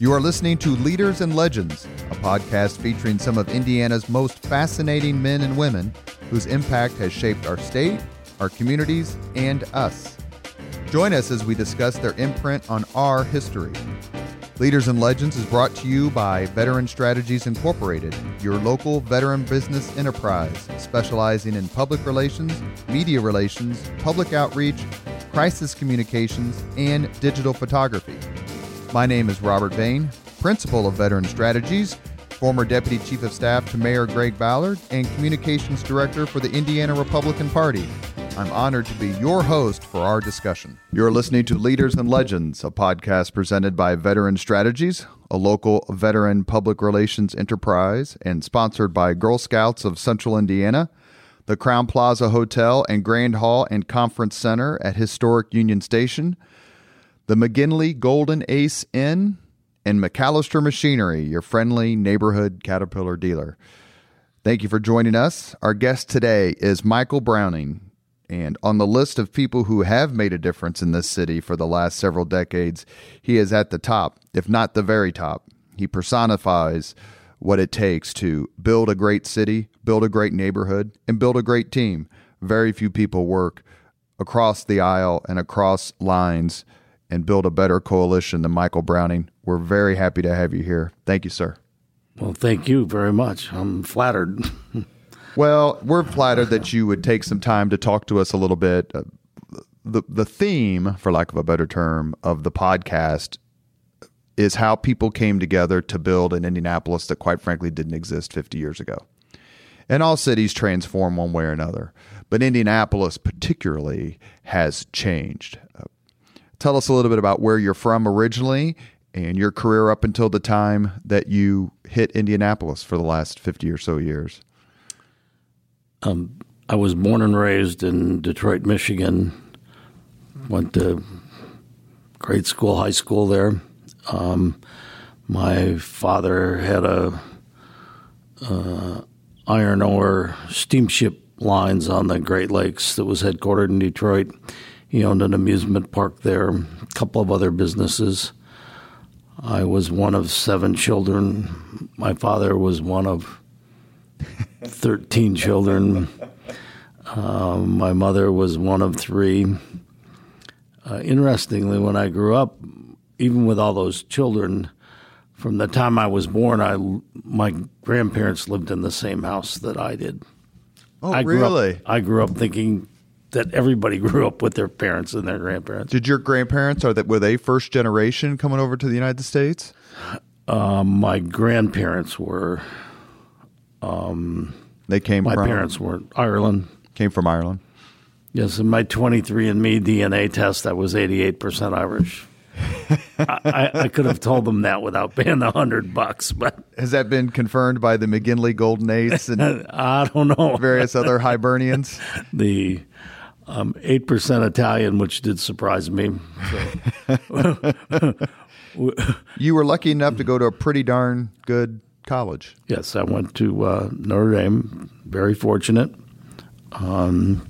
You are listening to Leaders and Legends, a podcast featuring some of Indiana's most fascinating men and women whose impact has shaped our state, our communities, and us. Join us as we discuss their imprint on our history. Leaders and Legends is brought to you by Veteran Strategies Incorporated, your local veteran business enterprise specializing in public relations, media relations, public outreach, crisis communications, and digital photography. My name is Robert Bain, Principal of Veteran Strategies, former Deputy Chief of Staff to Mayor Greg Ballard, and Communications Director for the Indiana Republican Party. I'm honored to be your host for our discussion. You're listening to Leaders and Legends, a podcast presented by Veteran Strategies, a local veteran public relations enterprise, and sponsored by Girl Scouts of Central Indiana, the Crowne Plaza Hotel and Grand Hall and Conference Center at historic Union Station, the McGinley Golden Ace Inn, and MacAllister Machinery, your friendly neighborhood Caterpillar dealer. Thank you for joining us. Our guest today is Michael Browning, and on the list of people who have made a difference in this city for the last several decades, he is at the top, if not the very top. He personifies what it takes to build a great city, build a great neighborhood, and build a great team. Very few people work across the aisle and across lines and build a better coalition than Michael Browning. We're very happy to have you here. Thank you, sir. Well, thank you very much. I'm flattered. Well, we're flattered that you would take some time to talk to us a little bit. Uh, the the theme, for lack of a better term, of the podcast is how people came together to build an Indianapolis that, quite frankly, didn't exist 50 years ago. And all cities transform one way or another, but Indianapolis particularly has changed. Uh, tell us a little bit about where you're from originally and your career up until the time that you hit Indianapolis for the last 50 or so years. Um, I was born and raised in Detroit, Michigan. Went to grade school, high school there. Um, my father had a uh, iron ore steamship lines on the Great Lakes that was headquartered in Detroit. He owned an amusement park there, a couple of other businesses. I was one of seven children. My father was one of 13 children. Uh, my mother was one of three. Uh, interestingly, when I grew up, even with all those children, from the time I was born, I my grandparents lived in the same house that I did. Oh, I grew really? Up, I grew up thinking that everybody grew up with their parents and their grandparents. Did your grandparents are that were they first generation coming over to the United States? Um, my grandparents were. Um, they came. My from, parents were Ireland. Came from Ireland. Yes, in my 23andMe DNA test, I was 88% Irish. I, I, could have told them that without paying the hundred bucks, but has that been confirmed by the McGinley Golden Ace and I don't know various other Hibernians? the um, eight percent Italian, which did surprise me. So. you were lucky enough to go to a pretty darn good college. Yes, I went to uh, Notre Dame. Very fortunate, um,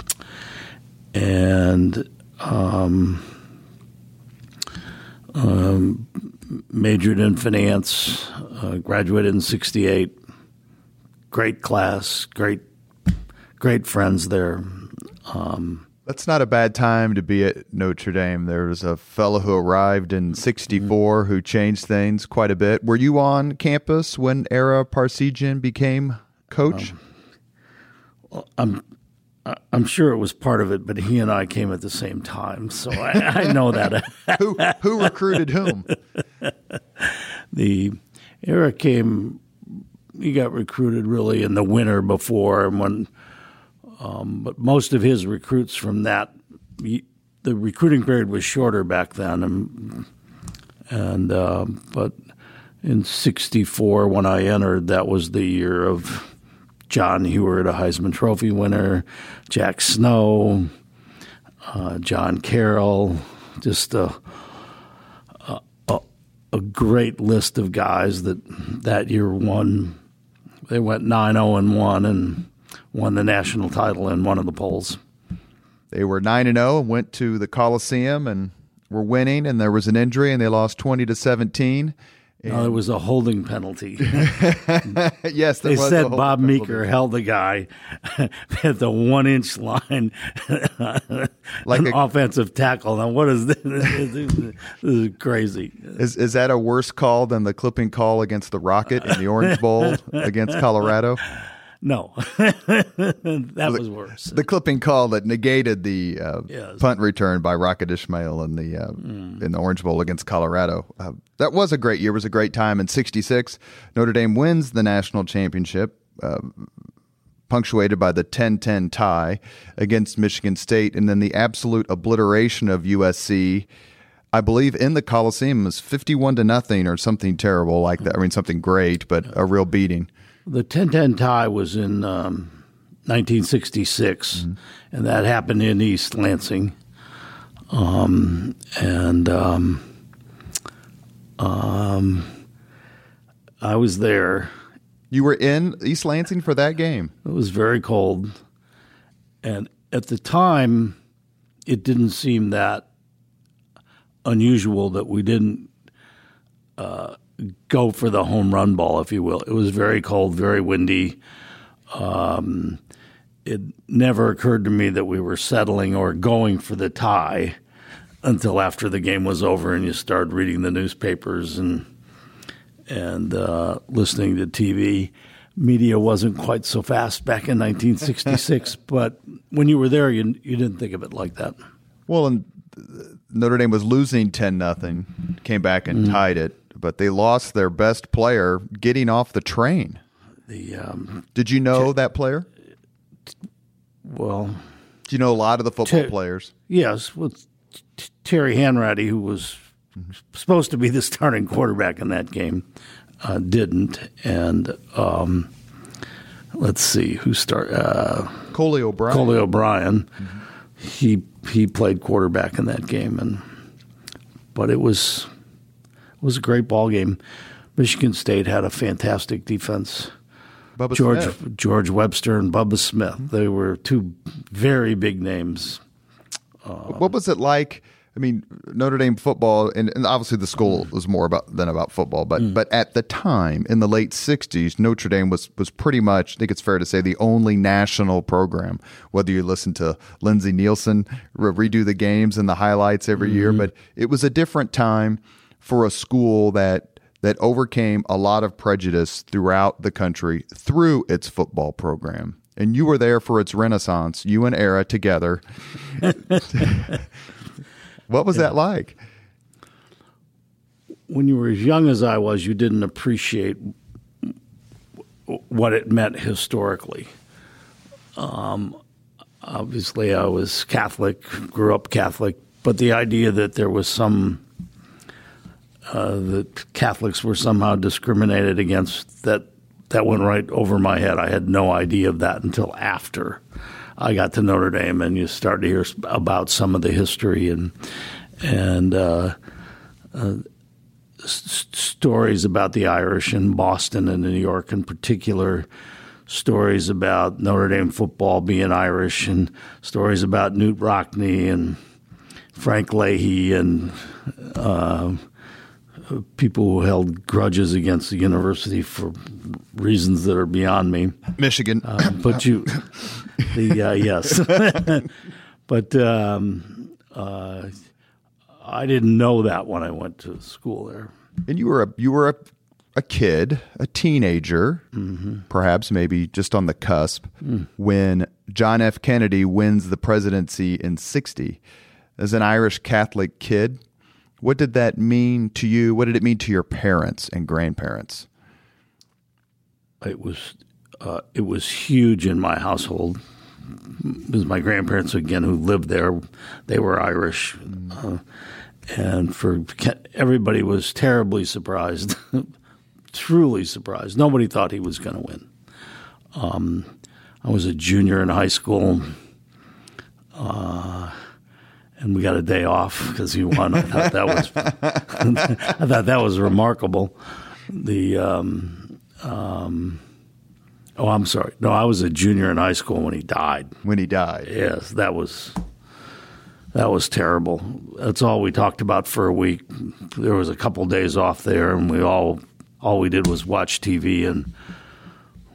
and. Um, um, majored in finance, uh, graduated in '68. Great class, great, great friends there. Um, That's not a bad time to be at Notre Dame. There was a fellow who arrived in '64 who changed things quite a bit. Were you on campus when Ara Parseghian became coach? Um, well, I'm I'm sure it was part of it, but he and I came at the same time, so I, I know that. who who recruited whom? the Ara came. He got recruited really in the winter before, and when, um, but most of his recruits from that, the recruiting period was shorter back then, and and uh, but in '64 when I entered, that was the year of John Huarte, a Heisman Trophy winner, Jack Snow, uh, John Carroll, just a, a, a great list of guys that that year won. They went 9 0 and 1 and won the national title in one of the polls. They were 9 and 0 and went to the Coliseum and were winning, and there was an injury, and they lost 20 to 17 No, there was a holding penalty. yes, there they said Bob penalty. Meeker held the guy at the one inch line, Like an a- offensive tackle. Now, what is this? this is crazy. Is is that a worse call than the clipping call against the Rocket in the Orange Bowl against Colorado? No, that was worse. The clipping call that negated the uh, Yes. punt return by Rocket Ismail in the uh, in the Orange Bowl against Colorado. Uh, that was a great year. It was a great time. In '66, Notre Dame wins the national championship. Uh, punctuated by the 10-10 tie against Michigan State and then the absolute obliteration of USC I believe in the Coliseum was 51 to nothing or something terrible like that. I mean something great, but a real beating. The 10-10 tie was in um, 1966, and that happened in East Lansing. Um, and um, um, I was there. You were in East Lansing for that game. It was very cold, and at the time, it didn't seem that unusual that we didn't uh, go for the home run ball, if you will. It was very cold, very windy. Um, it never occurred to me that we were settling or going for the tie until after the game was over and you started reading the newspapers and and uh, listening to TV. Media wasn't quite so fast back in 1966, but when you were there, you you didn't think of it like that. Well, and Notre Dame was losing 10 nothing, came back and tied it, but they lost their best player getting off the train. The um, Did you know that player? well, Do you know a lot of the football Ter- players? yes, with T- Terry Hanratty, who was supposed to be the starting quarterback in that game, uh, didn't, and um, let's see who start. Uh, Coley O'Brien. Coley O'Brien. He he played quarterback in that game, and but it was was a great ball game. Michigan State had a fantastic defense. Bubba George Smith. George Webster and Bubba Smith. Mm-hmm. They were two very big names. What was it like? I mean, Notre Dame football, and, and obviously the school mm-hmm. was more about than about football, but mm-hmm. but at the time in the late '60s, Notre Dame was was pretty much, I think it's fair to say, the only national program. Whether you listen to Lindsey Nelson re- redo the games and the highlights every year, but it was a different time for a school that that overcame a lot of prejudice throughout the country through its football program. And you were there for its renaissance, you and Ara together. What was that like? When you were as young as I was, you didn't appreciate what it meant historically. Um, obviously, I was Catholic, grew up Catholic, but the idea that there was some uh, that Catholics were somehow discriminated against that that went right over my head. I had no idea of that until after I got to Notre Dame, and you start to hear about some of the history and and uh, uh, stories about the Irish in Boston and in New York, in particular. Stories about Notre Dame football being Irish, and stories about Knute Rockne and Frank Leahy and uh, people who held grudges against the university for reasons that are beyond me. Michigan. Uh, but you, the uh, yes, but um, uh, I didn't know that when I went to school there. and you were a you were a, a kid, a teenager, perhaps maybe just on the cusp when John F. Kennedy wins the presidency in 60. As an Irish Catholic kid, what did that mean to you? What did it mean to your parents and grandparents? It was uh, it was huge in my household. It was my grandparents again, who lived there, they were Irish, uh, and for everybody was terribly surprised, truly surprised. Nobody thought he was going to win. Um, I was a junior in high school, uh, and we got a day off because he won. I thought that was I thought that was remarkable. The um, um, oh, I'm sorry. No, I was a junior in high school when he died. When he died. Yes, that was that was terrible. That's all we talked about for a week. There was a couple days off there, and we all all we did was watch TV and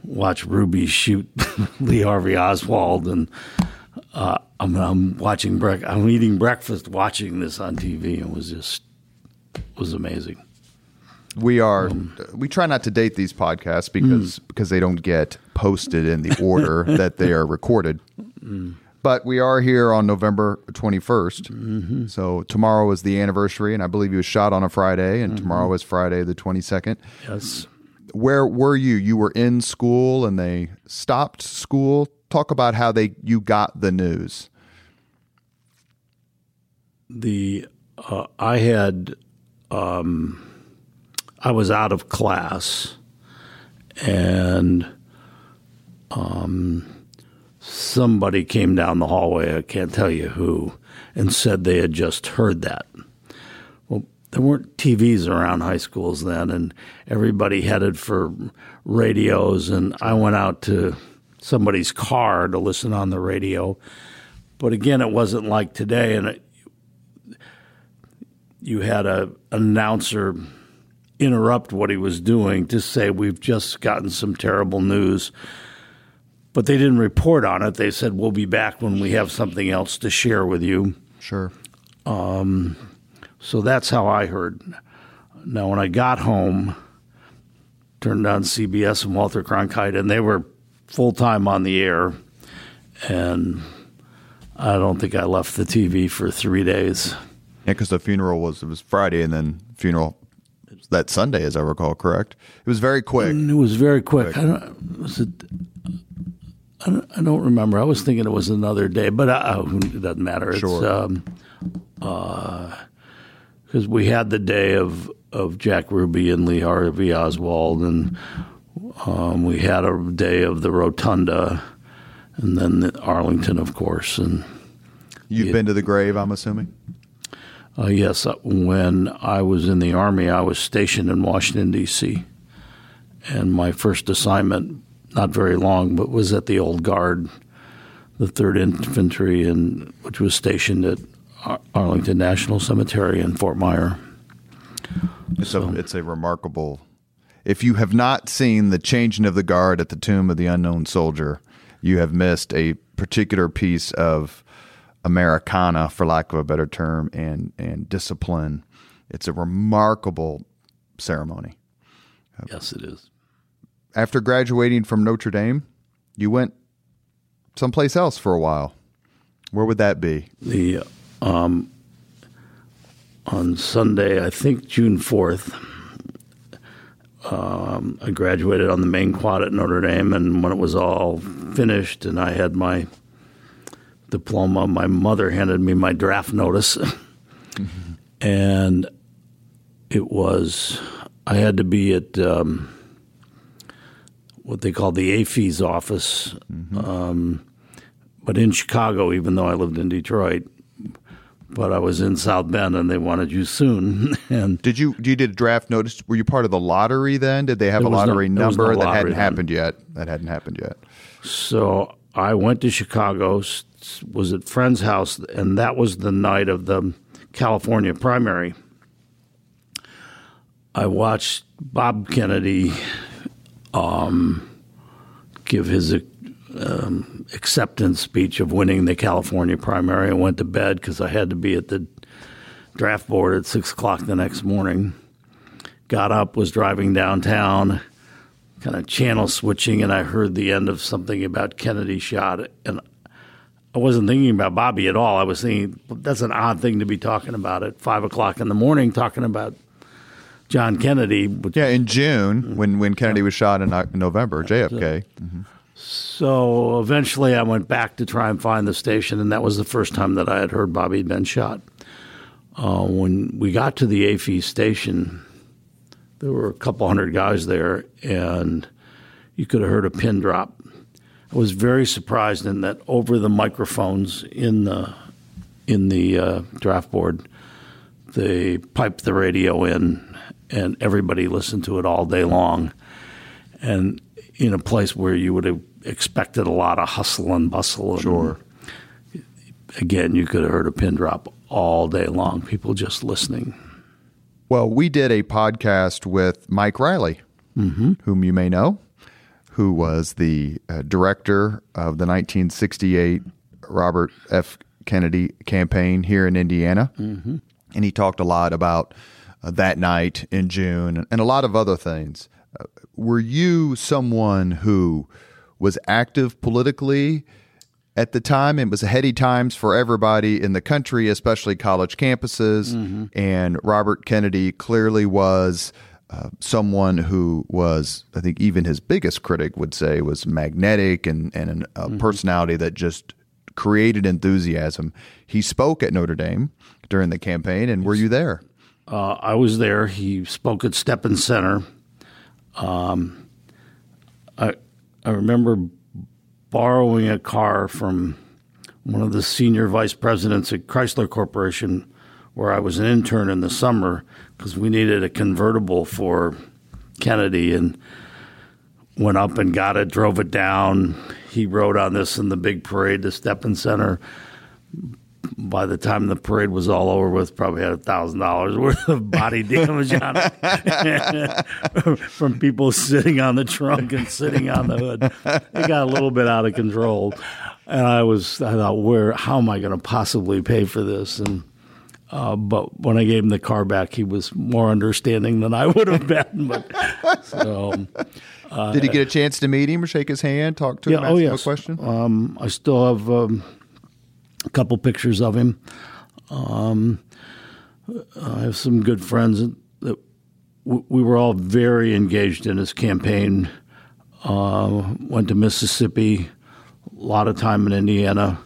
watch Ruby shoot Lee Harvey Oswald, and uh, I'm, I'm watching bre- I'm eating breakfast watching this on TV. It was just it was amazing. We are. Um, we try not to date these podcasts because hmm. because they don't get posted in the order that they are recorded. Hmm. But we are here on November twenty mm-hmm. So tomorrow is the anniversary, and I believe he was shot on a Friday, and mm-hmm. tomorrow is Friday the twenty second. Yes. Where were you? You were in school, and they stopped school. Talk about how they you got the news. the uh, I had um, I was out of class, and um, somebody came down the hallway. I can't tell you who, and said they had just heard that. Well, there weren't TVs around high schools then, and everybody headed for radios. And I went out to somebody's car to listen on the radio. But again, it wasn't like today, and it, you had a an announcer interrupt what he was doing to say we've just gotten some terrible news but they didn't report on it they said we'll be back when we have something else to share with you Sure. Um, so that's how i heard now when i got home turned on cbs and walter cronkite and they were full-time on the air and i don't think i left the tv for three days Yeah, because the funeral was it was Friday, and then funeral that Sunday, as I recall. Correct. It was very quick. And it was very quick. I don't, was it, I don't, I don't remember. I was thinking it was another day, but uh, it doesn't matter. It's, Sure. um, because we had the day of, of Jack Ruby and Lee Harvey Oswald, and um, we had a day of the Rotunda, and then the Arlington, of course. And You've been to the grave, I'm assuming. uh, yes, uh, when I was in the Army, I was stationed in Washington, D.C. And my first assignment, not very long, but was at the Old Guard, the 3rd Infantry, and, which was stationed at Ar- Arlington National Cemetery in Fort Myer. It's a it's a remarkable. If you have not seen the changing of the guard at the tomb of the unknown soldier, you have missed a particular piece of Americana, for lack of a better term, and and discipline. It's a remarkable ceremony. Yes, it is. After graduating from Notre Dame, you went someplace else for a while. Where would that be? The um, on Sunday, I think June fourth, um, I graduated on the main quad at Notre Dame, and when it was all finished, and I had my diploma, my mother handed me my draft notice, and it was I had to be at. Um, what they call the AFES office, um, but in Chicago, even though I lived in Detroit. But I was in South Bend, and they wanted you soon. and Did you do you did a draft notice? Were you part of the lottery then? Did they have a was no- lottery no number that hadn't then. happened yet? That hadn't happened yet. so I went to Chicago, was at friend's house, and that was the night of the California primary. I watched Bob Kennedy um, give his um, acceptance speech of winning the California primary. I went to bed because I had to be at the draft board at six o'clock the next morning. Got up, was driving downtown, kind of channel switching, and I heard the end of something about Kennedy shot. And I wasn't thinking about Bobby at all. I was thinking that's an odd thing to be talking about at five o'clock in the morning, talking about John Kennedy. which- Yeah, in June mm-hmm. when when Kennedy was shot in uh, November, JFK. So eventually I went back to try and find the station, and that was the first time that I had heard Bobby had been shot. Uh, when we got to the AFE station, there were a couple hundred guys there, and you could have heard a pin drop. I was very surprised in that over the microphones in the in the uh, draft board, they piped the radio in, and everybody listened to it all day long. And in a place where you would have expected a lot of hustle and bustle, and Sure. again, you could have heard a pin drop all day long. People just listening. Well, we did a podcast with Mike Riley, mm-hmm. whom you may know, who was the uh, director of the 1968 Robert F. Kennedy campaign here in Indiana. Mm-hmm. And he talked a lot about uh, that night in June and a lot of other things. Uh, were you someone who was active politically at the time? It was a heady times for everybody in the country, especially college campuses. Mm-hmm. And Robert Kennedy clearly was. Uh, someone who was, I think, even his biggest critic would say was magnetic and, and a mm-hmm. personality that just created enthusiasm. He spoke at Notre Dame during the campaign, and were you there? Uh, I was there. He spoke at Stepan Center. Um, I I remember borrowing a car from one of the senior vice presidents at Chrysler Corporation, where I was an intern in the summer because we needed a convertible for Kennedy, and went up and got it, drove it down he rode on this in the big parade to Stepan Center. By the time the parade was all over with, probably had a thousand dollars worth of body damage on it from people sitting on the trunk and sitting on the hood. It got a little bit out of control, and I was I thought, where how am I going to possibly pay for this? And uh, but when I gave him the car back, he was more understanding than I would have been. But so uh, Did he get a chance to meet him or shake his hand, talk to yeah, him, ask oh, yes. him question? Um, I still have um, a couple pictures of him. Um, I have some good friends that we were all very engaged in his campaign. Uh, went to Mississippi, a lot of time in Indiana.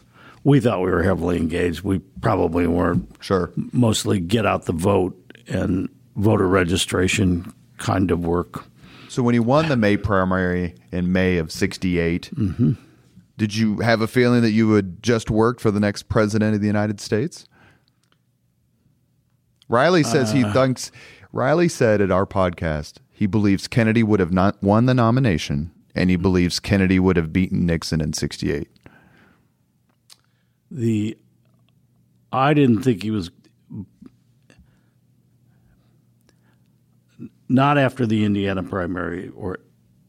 We thought we were heavily engaged. We probably weren't. Sure. Mostly get out the vote and voter registration kind of work. So when he won the May primary in May of '68, mm-hmm. Did you have a feeling that you would just work for the next president of the United States? Riley says uh, he thinks. Riley said at our podcast he believes Kennedy would have not won the nomination, and he believes Kennedy would have beaten Nixon in '68. The I didn't think he was not after the Indiana primary or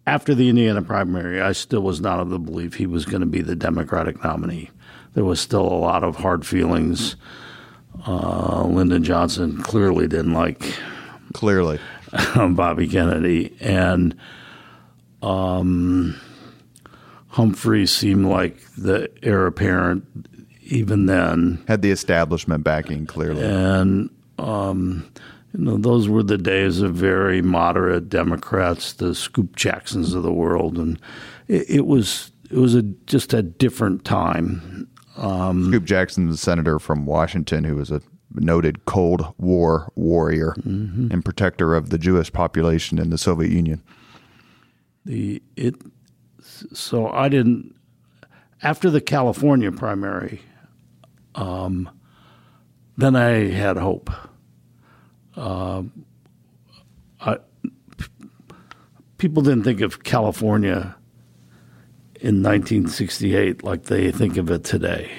after the Indiana primary, I still was not of the belief he was going to be the Democratic nominee. There was still a lot of hard feelings. Uh, Lyndon Johnson clearly didn't like clearly Bobby Kennedy, and um, Humphrey seemed like the heir apparent even then. Had the establishment backing clearly, and um, you know, those were the days of very moderate Democrats, the Scoop Jacksons of the world, and it, it was it was a, just a different time. Um, Scoop Jackson, the senator from Washington, who was a noted Cold War warrior mm-hmm. and protector of the Jewish population in the Soviet Union. The it so I didn't after the California primary. Um, then I had hope. Uh, I, people didn't think of California in 1968 like they think of it today.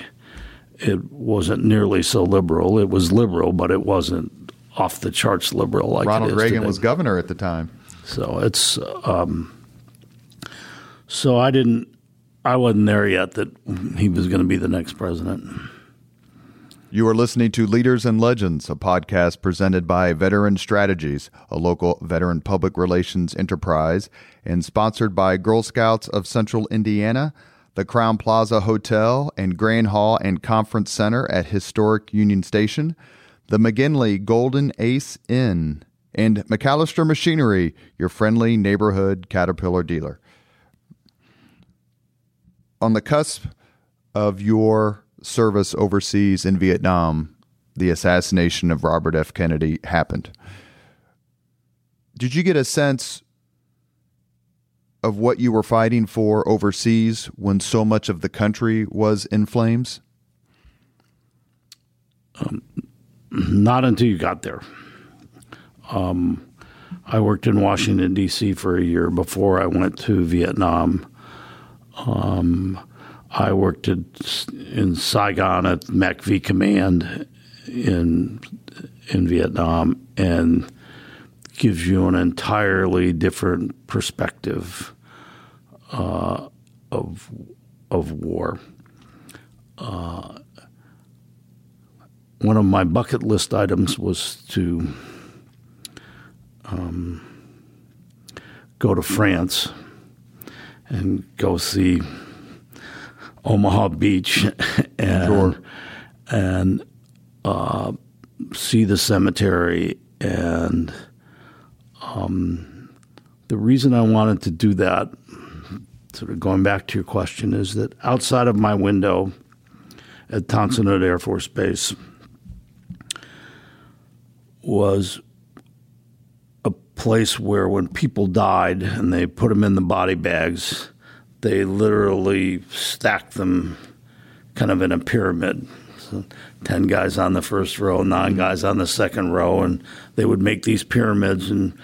It wasn't nearly so liberal. It was liberal, but it wasn't off the charts liberal like Ronald Reagan today. was governor at the time. So it's um, so I didn't I wasn't there yet that he was going to be the next president. You are listening to Leaders and Legends, a podcast presented by Veteran Strategies, a local veteran public relations enterprise, and sponsored by Girl Scouts of Central Indiana, the Crowne Plaza Hotel and Grand Hall and Conference Center at historic Union Station, the McGinley Golden Ace Inn, and MacAllister Machinery, your friendly neighborhood Caterpillar dealer. On the cusp of your service overseas in Vietnam, the assassination of Robert F. Kennedy happened. Did you get a sense of what you were fighting for overseas when so much of the country was in flames? Um, not until you got there. Um, I worked in Washington, D.C. for a year before I went to Vietnam. Um, I worked at, in Saigon at MACV Command in in Vietnam, and gives you an entirely different perspective uh, of of war. Uh, one of my bucket list items was to um, go to France and go see Omaha Beach and Sure. and uh, see the cemetery and um, the reason I wanted to do that, sort of going back to your question, is that outside of my window at Tan Son Nhut Air Force Base was a place where when people died and they put them in the body bags, they literally stacked them kind of in a pyramid. So 10 guys on the first row, nine guys on the second row, and they would make these pyramids, and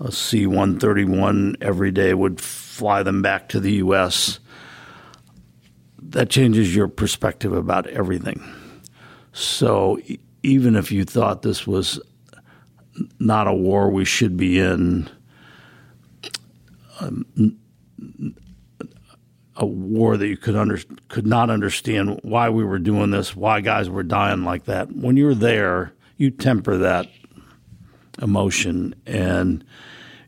a C 131 every day would fly them back to the U.S. That changes your perspective about everything. So even if you thought this was not a war we should be in, um, a war that you could under, could not understand why we were doing this, why guys were dying like that. When you're there, you temper that emotion and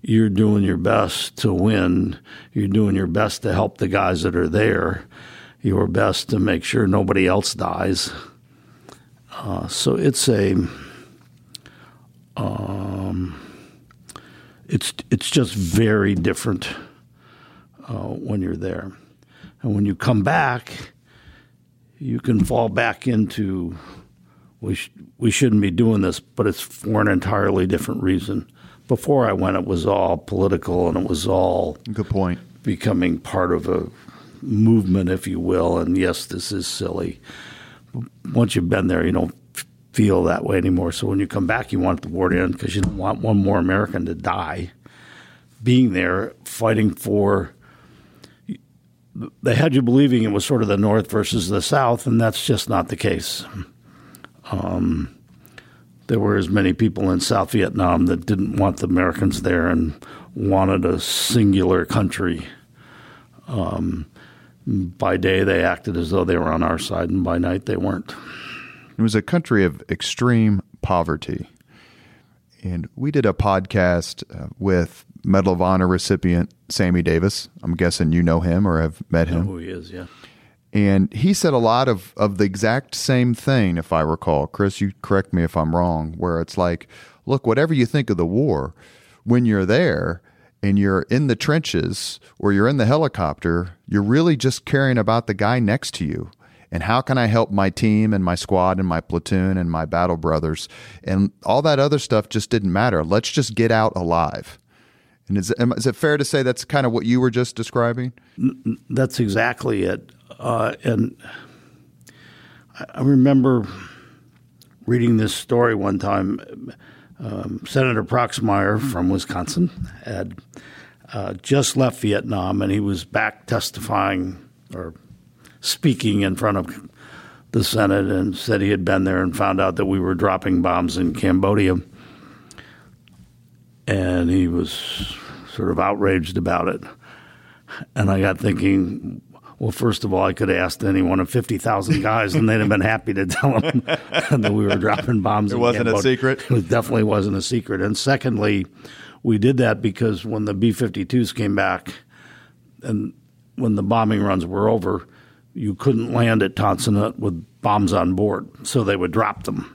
you're doing your best to win. You're doing your best to help the guys that are there. Your best to make sure nobody else dies. Uh, so it's a um, it's it's just very different uh, when you're there, and when you come back, you can fall back into we sh- we shouldn't be doing this, but it's for an entirely different reason. Before I went, it was all political, and it was all Good point. becoming part of a movement, if you will. And yes, this is silly. Once you've been there, you don't feel that way anymore. So when you come back, you want the war to end because you don't want one more American to die. Being there, fighting for. They had you believing it was sort of the North versus the South, and that's just not the case. Um, there were as many people in South Vietnam that didn't want the Americans there and wanted a singular country. Um, by day, they acted as though they were on our side, and by night, they weren't. It was a country of extreme poverty. And we did a podcast uh, with Medal of Honor recipient Sammy Davis. I'm guessing you know him or have met him. Who he is, yeah. And he said a lot of, of the exact same thing, if I recall. Chris, you correct me if I'm wrong, where it's like, look, whatever you think of the war, when you're there and you're in the trenches or you're in the helicopter, you're really just caring about the guy next to you. And how can I help my team and my squad and my platoon and my battle brothers? And all that other stuff just didn't matter. Let's just get out alive. And is, is it fair to say that's kind of what you were just describing? That's exactly it. Uh, and I- remember reading this story one time. Um, Senator Proxmire from Wisconsin had uh, just left Vietnam, and he was back testifying or speaking in front of the Senate, and said he had been there and found out that we were dropping bombs in Cambodia, and he was sort of outraged about it. And I got thinking, well, first of all, I could have asked any one of 50,000 guys, and they'd have been happy to tell them that we were dropping bombs. It wasn't a secret? It definitely wasn't a secret. And secondly, we did that because when the B 52s came back and when the bombing runs were over, you couldn't land at Tan Son Nhut with bombs on board, so they would drop them.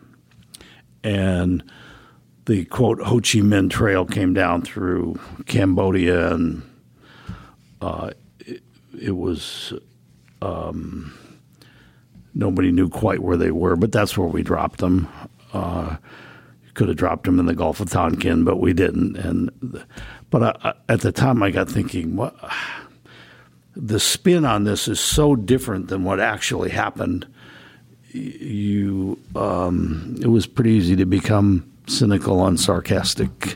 And the quote Ho Chi Minh Trail came down through Cambodia, and uh, it, it was um, nobody knew quite where they were, but that's where we dropped them. Uh, could have dropped them in the Gulf of Tonkin, but we didn't. And but I, I, at the time, I got thinking, what the spin on this is so different than what actually happened. You, um, it was pretty easy to become cynical and sarcastic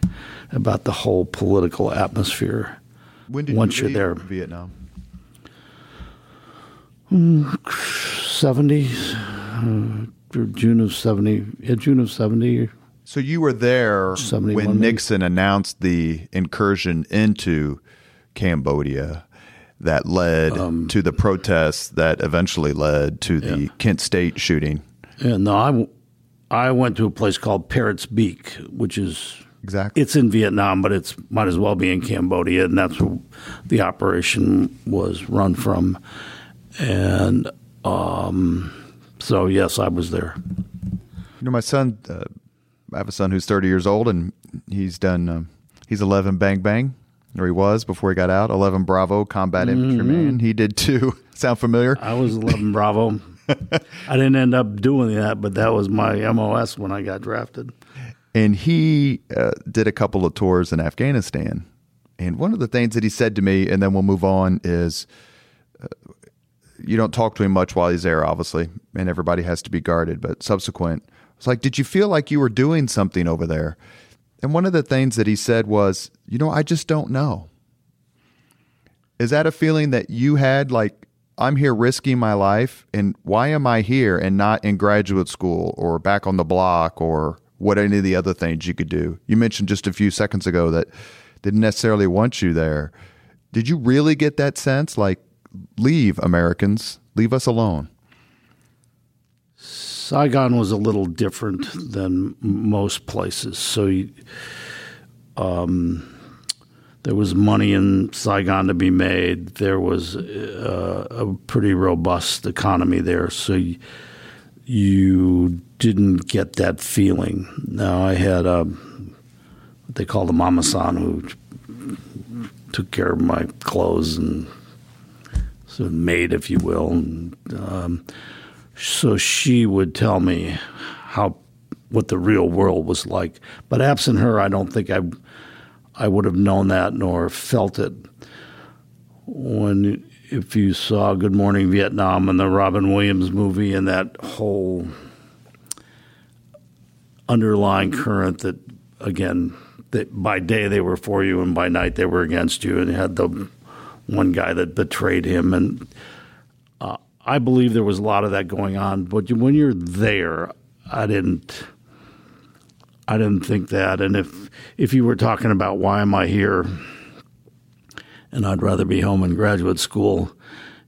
about the whole political atmosphere. When did Once you you're there. Vietnam? 70, uh, June of 70, yeah, June of 70. So you were there when. Nixon announced the incursion into Cambodia that led Um, to the protests that eventually led to the Kent State shooting. Yeah, no, I, w- I went to a place called Parrot's Beak, which is Exactly. it's in Vietnam, but it's might as well be in Cambodia, and that's where the operation was run from. And um, so, yes, I was there. You know, my son, uh, I have a son who's 30 years old, and he's done, um, he's 11 Bang Bang, or he was before he got out, 11 Bravo Combat Infantryman. He did too. Sound familiar? I was 11 Bravo. I didn't end up doing that, but that was my MOS when I got drafted. and he uh, did a couple of tours in Afghanistan. And one of the things that he said to me, and then we'll move on, is uh, you don't talk to him much while he's there, obviously, and everybody has to be guarded. But subsequent, it's like, did you feel like you were doing something over there? And one of the things that he said was, you know, I just don't know. Is that a feeling that you had like, I'm here risking my life, and why am I here and not in graduate school or back on the block or what any of the other things you could do? You mentioned just a few seconds ago that didn't necessarily want you there. Did you really get that sense like, leave, Americans, leave us alone? Saigon was a little different than most places. So um, there was money in Saigon to be made. There was uh, a pretty robust economy there. So you, you didn't get that feeling. Now, I had a, what they called a mama san who took care of my clothes and sort of maid, if you will. And, um, so she would tell me how what the real world was like. But absent her, I don't think I I would have known that nor felt it. When if you saw Good Morning Vietnam and the Robin Williams movie and that whole underlying current that again that by day they were for you and by night they were against you and had the one guy that betrayed him and I believe there was a lot of that going on, but when you're there, I didn't. I didn't think that, and if if you were talking about why am I here, and I'd rather be home in graduate school,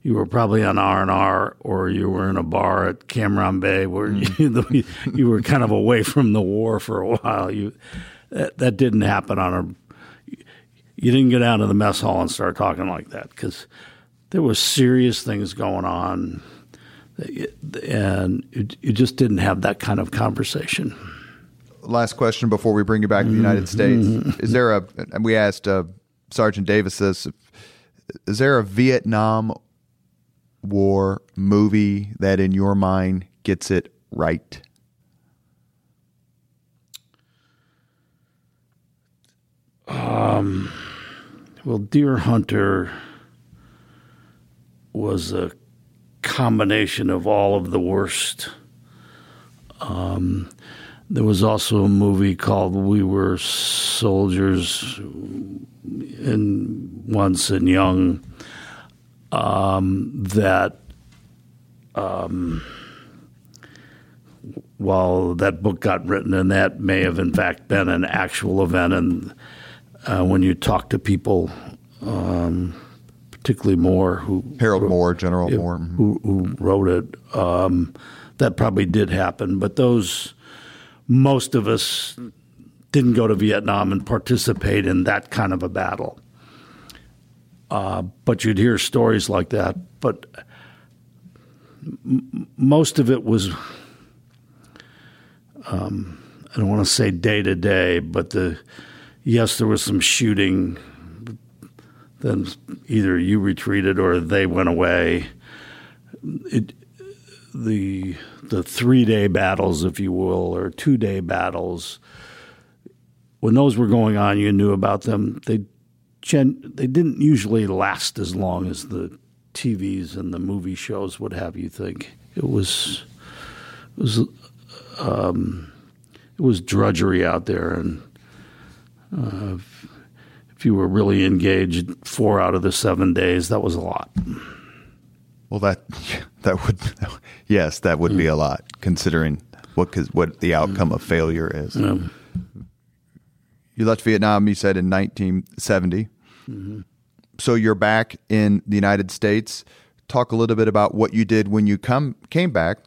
you were probably on R and R, or you were in a bar at Cam Ranh Bay, where mm. you, you were kind of away from the war for a while. You that, that didn't happen on a. You didn't get out of the mess hall and start talking like that because there was serious things going on, and you, you just didn't have that kind of conversation. last question before we bring you back to the United States. Is there a, and we asked uh, Sergeant Davis this, is there a Vietnam War movie that in your mind gets it right? Um, Well, Deer Hunter was a combination of all of the worst. Um, there was also a movie called We Were Soldiers and Once and Young um, that, um, while that book got written, and that may have in fact been an actual event, and uh, when you talk to people, um, particularly Moore, who Harold Moore, General Moore. mhm. who, who wrote it, um, that probably did happen. But those, most of us didn't go to Vietnam and participate in that kind of a battle. Uh, but you'd hear stories like that. But m- most of it was, um, I don't want to say day to day, but the yes, there was some shooting. Then either you retreated or they went away. It, the the three day battles, if you will, or two day battles. When those were going on, you knew about them. They gen, they didn't usually last as long as the TVs and the movie shows would have you think. It was it was um, it was drudgery out there, and uh, if, you were really engaged four out of the seven days, that was a lot. Well, that that would yes, that would be a mm. lot considering what what the mm. outcome of failure is. Yeah. You left Vietnam, you said in 1970. Mm-hmm. So you're back in the United States. Talk a little bit about what you did when you come came back,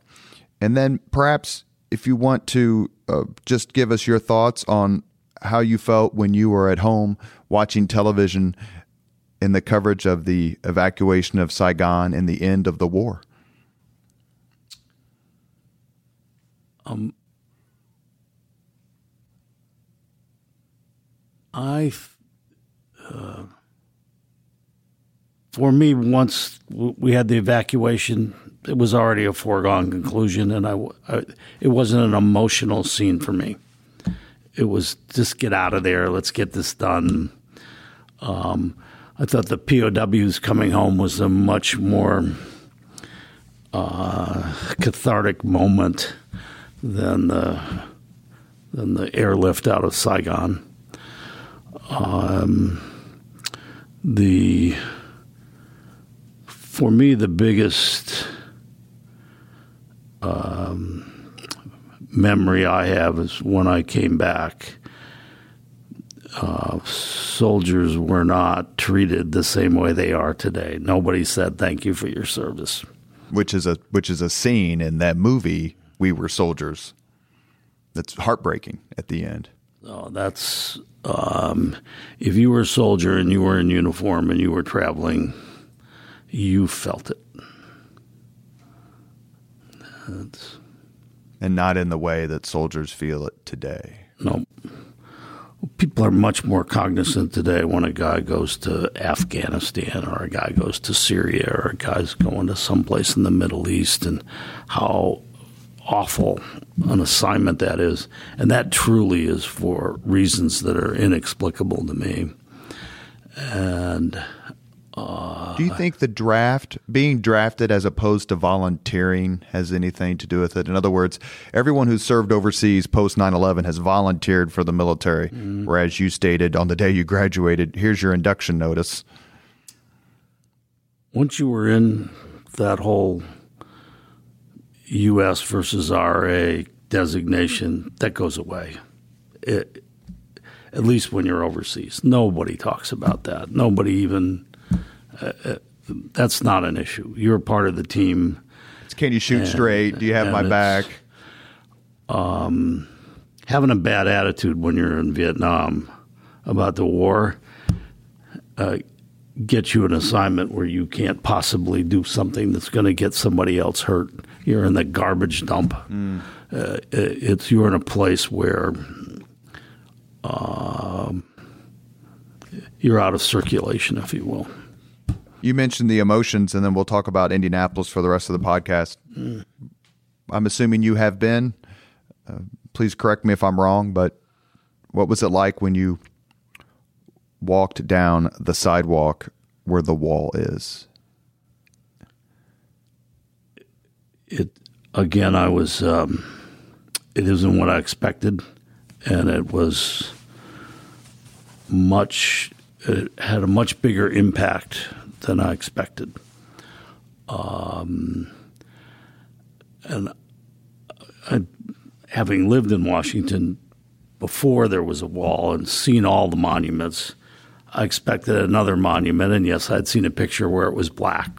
and then perhaps if you want to uh, just give us your thoughts on how you felt when you were at home watching television in the coverage of the evacuation of Saigon and the end of the war. Um, I, uh, for me, once we had the evacuation, it was already a foregone conclusion, and I, I- it wasn't an emotional scene for me. It was just get out of there, let's get this done. Um, I thought the POWs coming home was a much more uh, cathartic moment than the than the airlift out of Saigon. Um, the for me the biggest um, memory I have is when I came back. Uh, soldiers were not treated the same way they are today. Nobody said thank you for your service. which is a which is a scene in that movie we were soldiers that's heartbreaking at the end Oh, that's um, if you were a soldier and you were in uniform and you were traveling, you felt it. That's, and not in the way that soldiers feel it today no, people are much more cognizant today when a guy goes to Afghanistan or a guy goes to Syria or a guy's going to someplace in the Middle East and how awful an assignment that is. And that truly is for reasons that are inexplicable to me. And do you think the draft being drafted as opposed to volunteering has anything to do with it in other words everyone who's served overseas post 9-11 has volunteered for the military mm-hmm. whereas you stated on the day you graduated here's your induction notice once you were in that whole U.S. versus RA designation, that goes away. It, at least when you're overseas, nobody talks about that. Nobody even. Uh, uh, that's not an issue. You're part of the team. It's, can you shoot straight do you have my back having a bad attitude when you're in Vietnam about the war uh, gets you an assignment where you can't possibly do something that's going to get somebody else hurt. You're in the garbage dump. Uh, it's you're in a place where um, you're out of circulation, if you will. You mentioned the emotions, and then we'll talk about Indianapolis for the rest of the podcast. I'm assuming you have been. Uh, please correct me if I'm wrong, but what was it like when you walked down the sidewalk where the wall is? it again i was um, it isn't what i expected and it was much it had a much bigger impact than i expected um, and I, having lived in washington before there was a wall and seen all the monuments i expected another monument and yes i'd seen a picture where it was black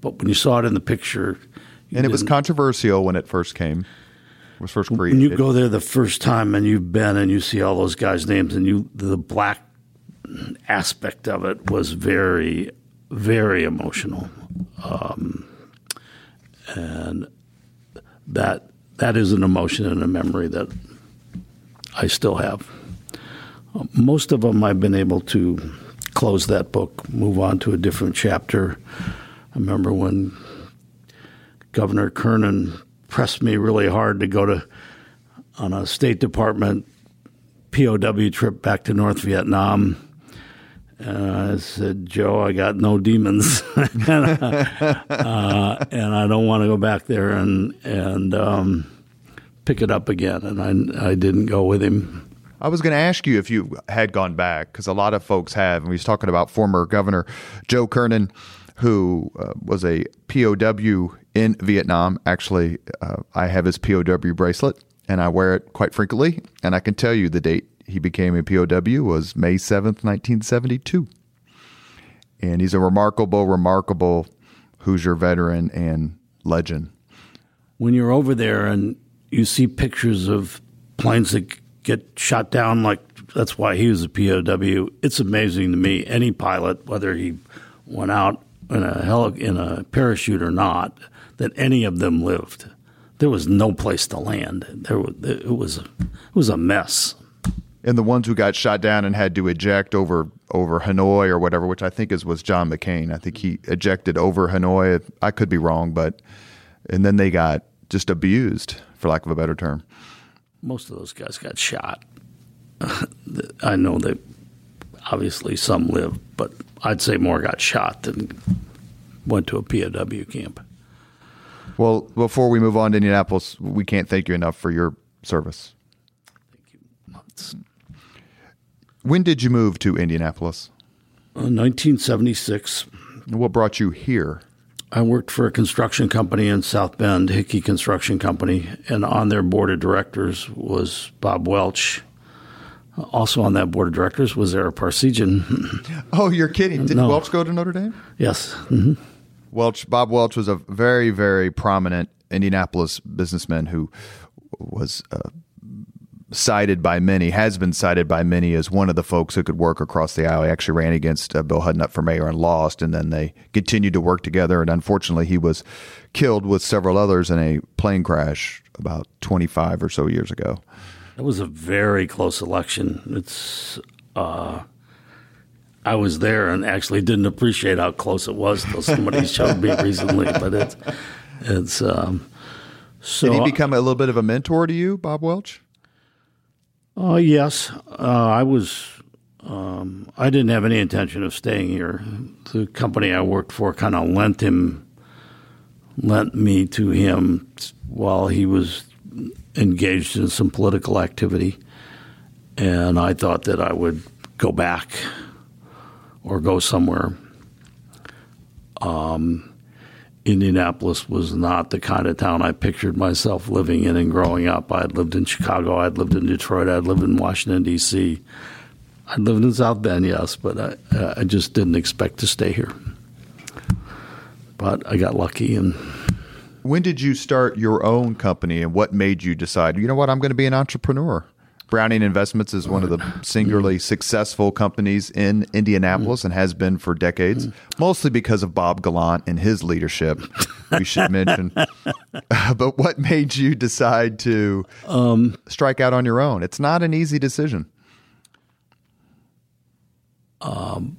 but when you saw it in the picture And it was controversial when it first came. Was first created. when you go there the first time and you've been and you see all those guys' names and you the black aspect of it was very very emotional um, and that that is an emotion and a memory that I still have most of them I've been able to close that book move on to a different chapter I remember when Governor Kernan pressed me really hard to go to on a State Department POW trip back to North Vietnam. And I said, Joe, I got no demons, and, uh, and I don't want to go back there and and um, pick it up again. And I I didn't go with him. I was going to ask you if you had gone back because a lot of folks have, and we was talking about former Governor Joe Kernan who uh, was a POW in Vietnam. Actually, uh, I have his POW bracelet and I wear it quite frequently. And I can tell you the date he became a POW was May 7th, 1972. And he's a remarkable, remarkable Hoosier veteran and legend. When you're over there and you see pictures of planes that get shot down, like that's why he was a POW, it's amazing to me. Any pilot, whether he went out in a heli- in a parachute or not, that any of them lived. There was no place to land. There it was it was a mess. And the ones who got shot down and had to eject over over Hanoi or whatever, which I think is was John McCain. I think he ejected over Hanoi. I could be wrong, but and then they got just abused, for lack of a better term. Most of those guys got shot. I know that obviously some lived, but I'd say more got shot than went to a POW camp. Well, before we move on to Indianapolis, we can't thank you enough for your service. Thank you. It's, When did you move to Indianapolis? uh, 1976, And What brought you here? I worked for a construction company in South Bend, Hickey Construction Company, and on their board of directors was Bob Welch. Also on that board of directors was Eric Parsegian. Oh, you're kidding! Did No. Welch go to Notre Dame? yes. hmm Welch, Bob Welch was a very, very prominent Indianapolis businessman who was uh, cited by many, has been cited by many as one of the folks who could work across the aisle. He actually ran against uh, Bill Hudnut for mayor and lost, and then they continued to work together. And unfortunately, he was killed with several others in a plane crash about 25 or so years ago. It was a very close election. It's uh, I was there and actually didn't appreciate how close it was until somebody showed me recently. But it's it's um, so Did he become a little bit of a mentor to you, Bob Welch? Uh, yes, uh, I was. Um, I didn't have any intention of staying here. The company I worked for kind of lent him, lent me to him while he was engaged in some political activity, and I thought that I would go back or go somewhere. Um, Indianapolis was not the kind of town I pictured myself living in and growing up. I had lived in Chicago, I'd lived in Detroit, I'd lived in Washington D.C. I'd lived in South Bend, yes, but I, I just didn't expect to stay here. But I got lucky, and When did you start your own company and what made you decide, you know what, I'm going to be an entrepreneur? Browning Investments is one of the singularly successful companies in Indianapolis and has been for decades, mostly because of Bob Gallant and his leadership, we should mention. but what made you decide to um, strike out on your own? It's not an easy decision. Um,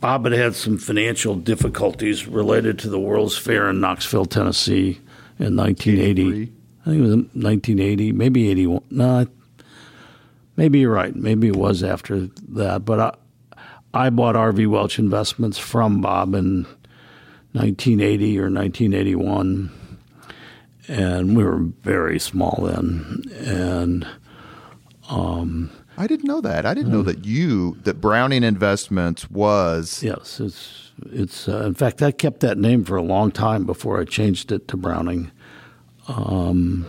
Bob had had some financial difficulties related to the World's Fair in Knoxville, Tennessee in 1980. 83? I think it was 1980, maybe 81. No, maybe you're right. Maybe it was after that. But I, I bought RV Welch Investments from Bob in 1980 or 1981. And we were very small then. And I didn't know that. I didn't know that you, that Browning Investments was. Yes, it's it's. Uh, in fact, I kept that name for a long time before I changed it to Browning. Um,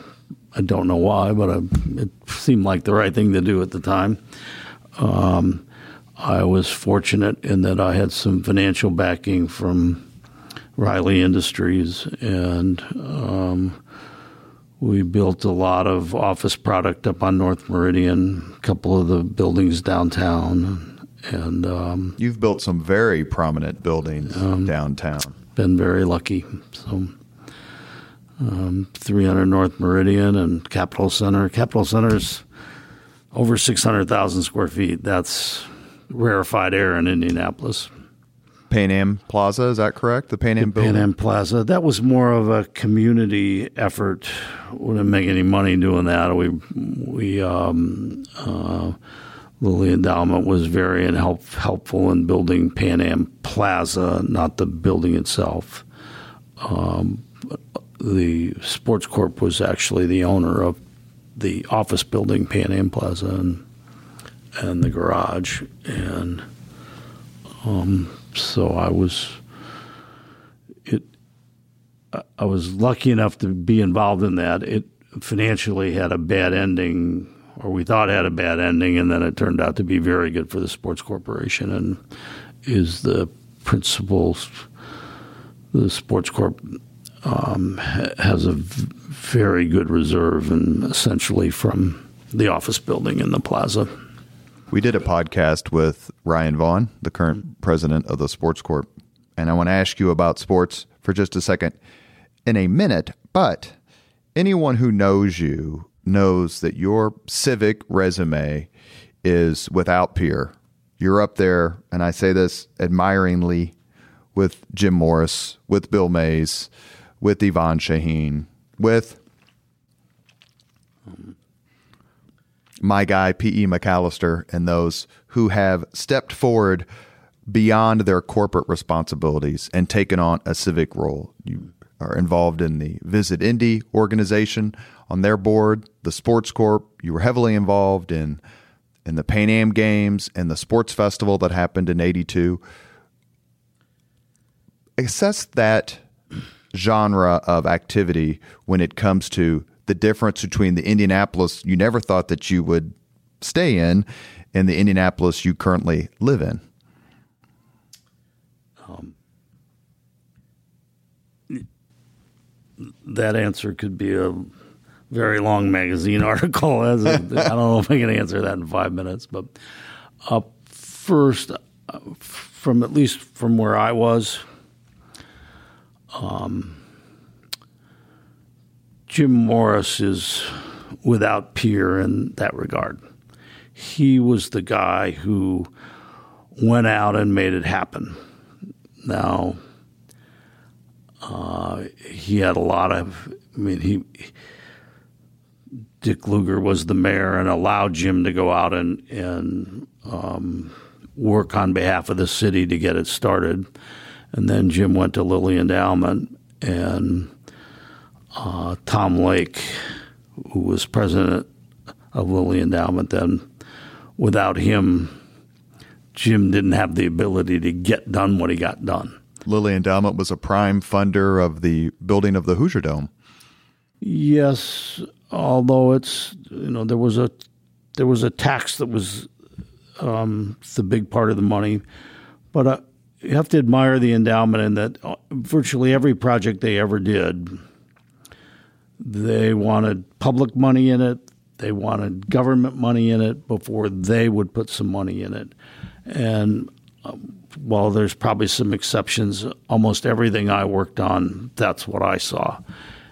I don't know why, but I, it seemed like the right thing to do at the time. Um, I was fortunate in that I had some financial backing from Riley Industries, and um, we built a lot of office product up on North Meridian, a couple of the buildings downtown, and um, You've built some very prominent buildings downtown. been very lucky. So, um, 300 North Meridian and Capitol Center. Capitol Center's over 600,000 square feet. That's rarefied air in Indianapolis. Pan Am Plaza, is that correct? The Pan Am building? Pan Am Plaza. That was more of a community effort. We didn't make any money doing that. We we um, uh, Lilly Endowment was very help, helpful in building Pan Am Plaza, not the building itself. Um, the Sports Corp was actually the owner of the office building, Pan Am Plaza, and and the garage, and um, so I was it I was lucky enough to be involved in that. It financially had a bad ending, or we thought had a bad ending, and then it turned out to be very good for the sports corporation and is the principal. The sports corp um, has a very good reserve, and essentially from the office building in the plaza. We did a podcast with Ryan Vaughn, the current president of the Sports Corp, and I want to ask you about sports for just a second in a minute, but anyone who knows you knows that your civic resume is without peer. You're up there, and I say this admiringly, with Jim Morris, with Bill Mays, with Yvonne Shaheen, with my guy P.E. MacAllister, and those who have stepped forward beyond their corporate responsibilities and taken on a civic role. You are involved in the Visit Indy organization on their board, the Sports Corp. You were heavily involved in in the Pan Am Games and the sports festival that happened in '82. Assess that genre of activity when it comes to the difference between the Indianapolis you never thought that you would stay in and the Indianapolis you currently live in. Um, that answer could be a very long magazine article. I don't know if I can answer that in five minutes, but uh, first, uh, from at least from where I was, um, Jim Morris is without peer in that regard. He was the guy who went out and made it happen. Now, uh, he had a lot of. I mean, he Dick Lugar was the mayor and allowed Jim to go out and and um, work on behalf of the city to get it started. And then Jim went to Lilly Endowment, and uh, Tom Lake, who was president of Lilly Endowment then, without him, Jim didn't have the ability to get done what he got done. Lilly Endowment was a prime funder of the building of the Hoosier Dome. Yes, although it's you know there was a there was a tax that was um, the big part of the money, but uh, you have to admire the endowment in that uh, virtually every project they ever did, they wanted public money in it, they wanted government money in it before they would put some money in it, and um, while there's probably some exceptions, almost everything I worked on, that's what I saw.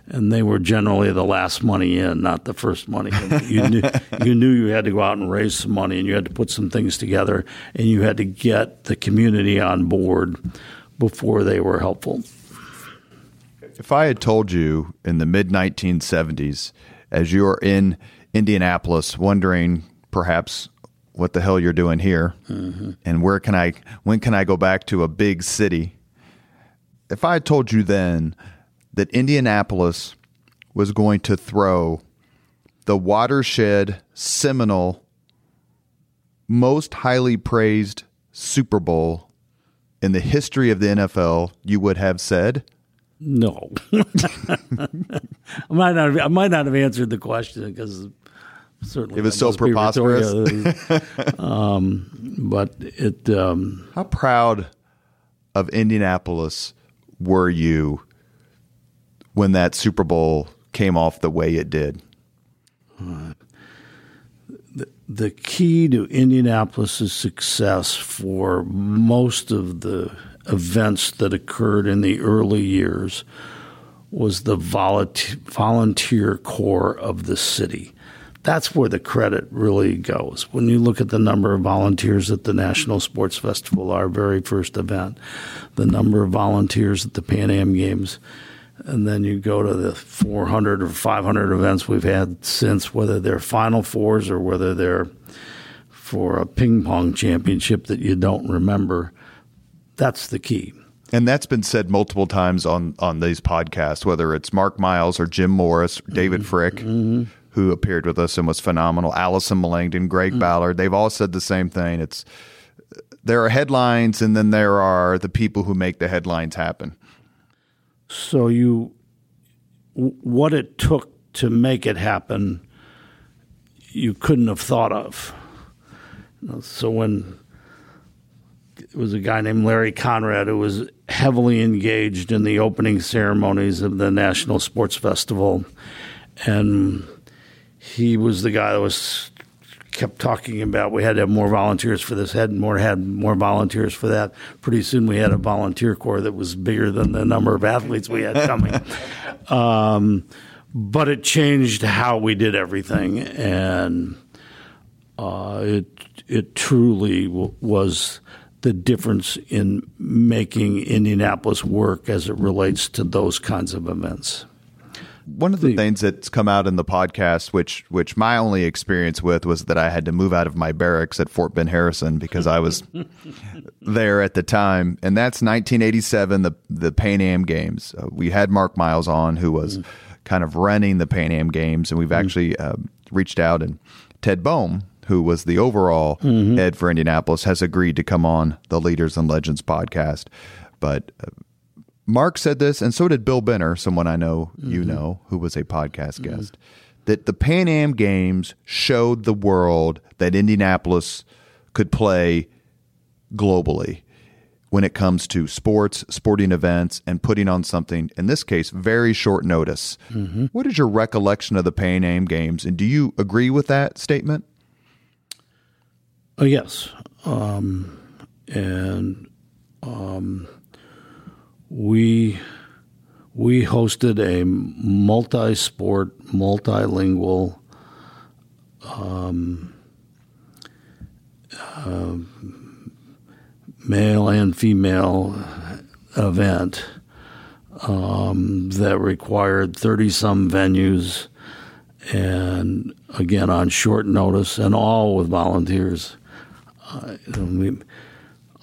And they were generally the last money in, not the first money in. You knew, you knew you had to go out and raise some money and you had to put some things together and you had to get the community on board before they were helpful. If I had told you in the mid 1970s, as you are in Indianapolis, wondering perhaps what the hell you're doing here mm-hmm. and where can I when can I go back to a big city? If I had told you then that Indianapolis was going to throw the watershed seminal most highly praised Super Bowl in the history of the NFL, you would have said no. I might not. Have, I might not have answered the question because certainly it was so preposterous. um, but it. Um, How proud of Indianapolis were you when that Super Bowl came off the way it did? The, the key to Indianapolis's success for most of the events that occurred in the early years was the volunteer corps of the city that's where the credit really goes. When you look at the number of volunteers at the National Sports Festival, our very first event, the number of volunteers at the Pan Am Games, and then you go to the 400 or 500 events we've had since, whether they're Final Fours or whether they're for a ping pong championship that you don't remember. That's the key. And that's been said multiple times on on these podcasts, whether it's Mark Miles or Jim Morris, or David mm-hmm. Frick. Mm-hmm who appeared with us and was phenomenal. Allison Melangton, Greg mm. Ballard, they've all said the same thing. It's there are headlines and then there are the people who make the headlines happen. So you, what it took to make it happen, you couldn't have thought of. So when it was a guy named Larry Conrad who was heavily engaged in the opening ceremonies of the National Sports Festival, and he was the guy that was kept talking about we had to have more volunteers for this, had more had more volunteers for that. Pretty soon we had a volunteer corps that was bigger than the number of athletes we had coming. um, but it changed how we did everything, and uh, it it truly w- was the difference in making Indianapolis work as it relates to those kinds of events one of the things that's come out in the podcast, which which my only experience with was that I had to move out of my barracks at Fort Ben Harrison because I was there at the time, and that's 1987, the the Pan Am Games. Uh, we had Mark Miles on, who was mm. kind of running the Pan Am Games, and we've mm. actually uh, reached out and Ted Boehm, who was the overall mm-hmm. head for Indianapolis, has agreed to come on the Leaders and Legends podcast, but. Uh, Mark said this, and so did Bill Benner, someone I know mm-hmm. you know, who was a podcast mm-hmm. guest, that the Pan Am Games showed the world that Indianapolis could play globally when it comes to sports, sporting events, and putting on something, in this case, very short notice. Mm-hmm. What is your recollection of the Pan Am Games, and do you agree with that statement? Uh, yes. Um, and um, we we hosted a multi-sport, multilingual um, uh, male and female event um, that required 30 some venues and again on short notice and all with volunteers. Uh, we,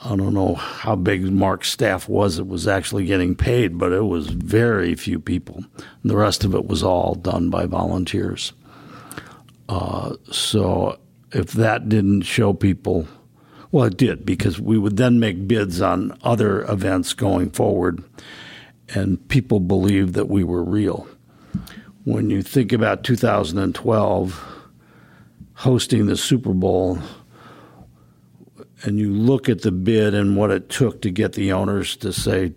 I don't know how big Mark's staff was that was actually getting paid, but it was very few people. And the rest of it was all done by volunteers. Uh, so if that didn't show people, well, it did because we would then make bids on other events going forward, and people believed that we were real. When you think about 2012 hosting the Super Bowl, and you look at the bid and what it took to get the owners to say,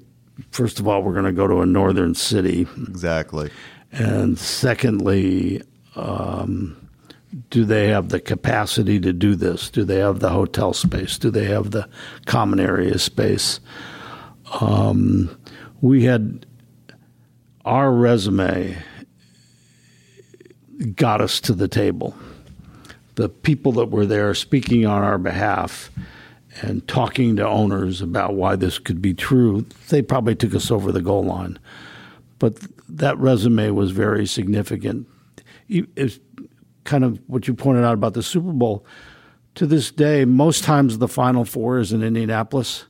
first of all, we're going to go to a northern city. Exactly. And secondly, um, do they have the capacity to do this? Do they have the hotel space? Do they have the common area space? Um, we had our resume got us to the table the people that were there speaking on our behalf and talking to owners about why this could be true, they probably took us over the goal line. But that resume was very significant. It's kind of what you pointed out about the Super Bowl. To this day, most times the Final Four is in Indianapolis.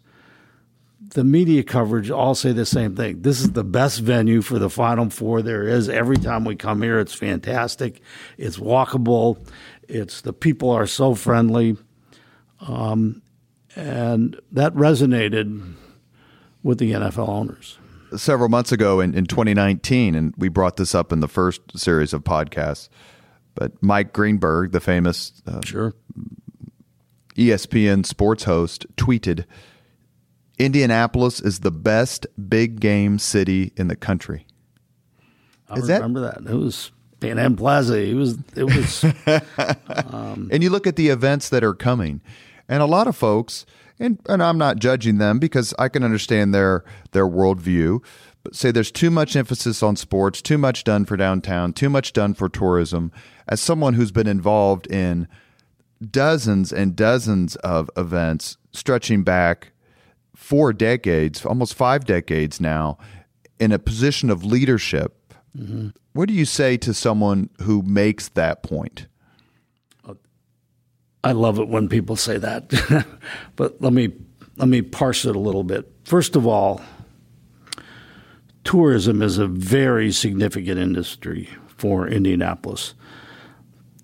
The media coverage all say the same thing. This is the best venue for the Final Four there is. Every time we come here, it's fantastic. It's walkable. It's the people are so friendly, um, and that resonated with the NFL owners. Several months ago in, in 2019, and we brought this up in the first series of podcasts, but Mike Greenberg, the famous uh, sure. ESPN sports host, tweeted Indianapolis is the best big game city in the country. I is remember that, that. It was Pan Am Plaza. It was it was. um, and you look at the events that are coming, and a lot of folks, and and I'm not judging them because I can understand their their worldview. But say there's too much emphasis on sports, too much done for downtown, too much done for tourism. As someone who's been involved in dozens and dozens of events stretching back four decades, almost five decades now, in a position of leadership. Mm-hmm. What do you say to someone who makes that point? I love it when people say that. but let me let me parse it a little bit. First of all, tourism is a very significant industry for Indianapolis.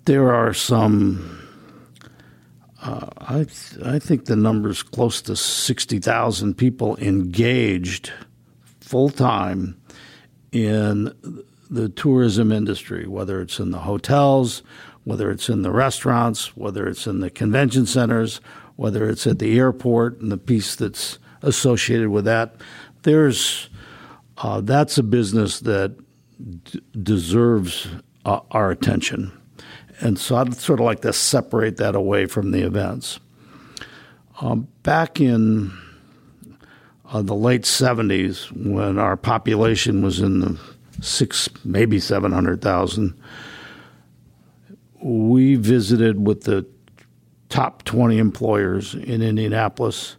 There are some uh, I th- I think the number's close to 60,000 people engaged full time in the tourism industry, whether it's in the hotels, whether it's in the restaurants, whether it's in the convention centers, whether it's at the airport and the piece that's associated with that. There's uh, that's a business that d- deserves uh, our attention. And so I'd sort of like to separate that away from the events. Um, back in uh, the late 70s, when our population was in the six, maybe 700,000, we visited with the top 20 employers in Indianapolis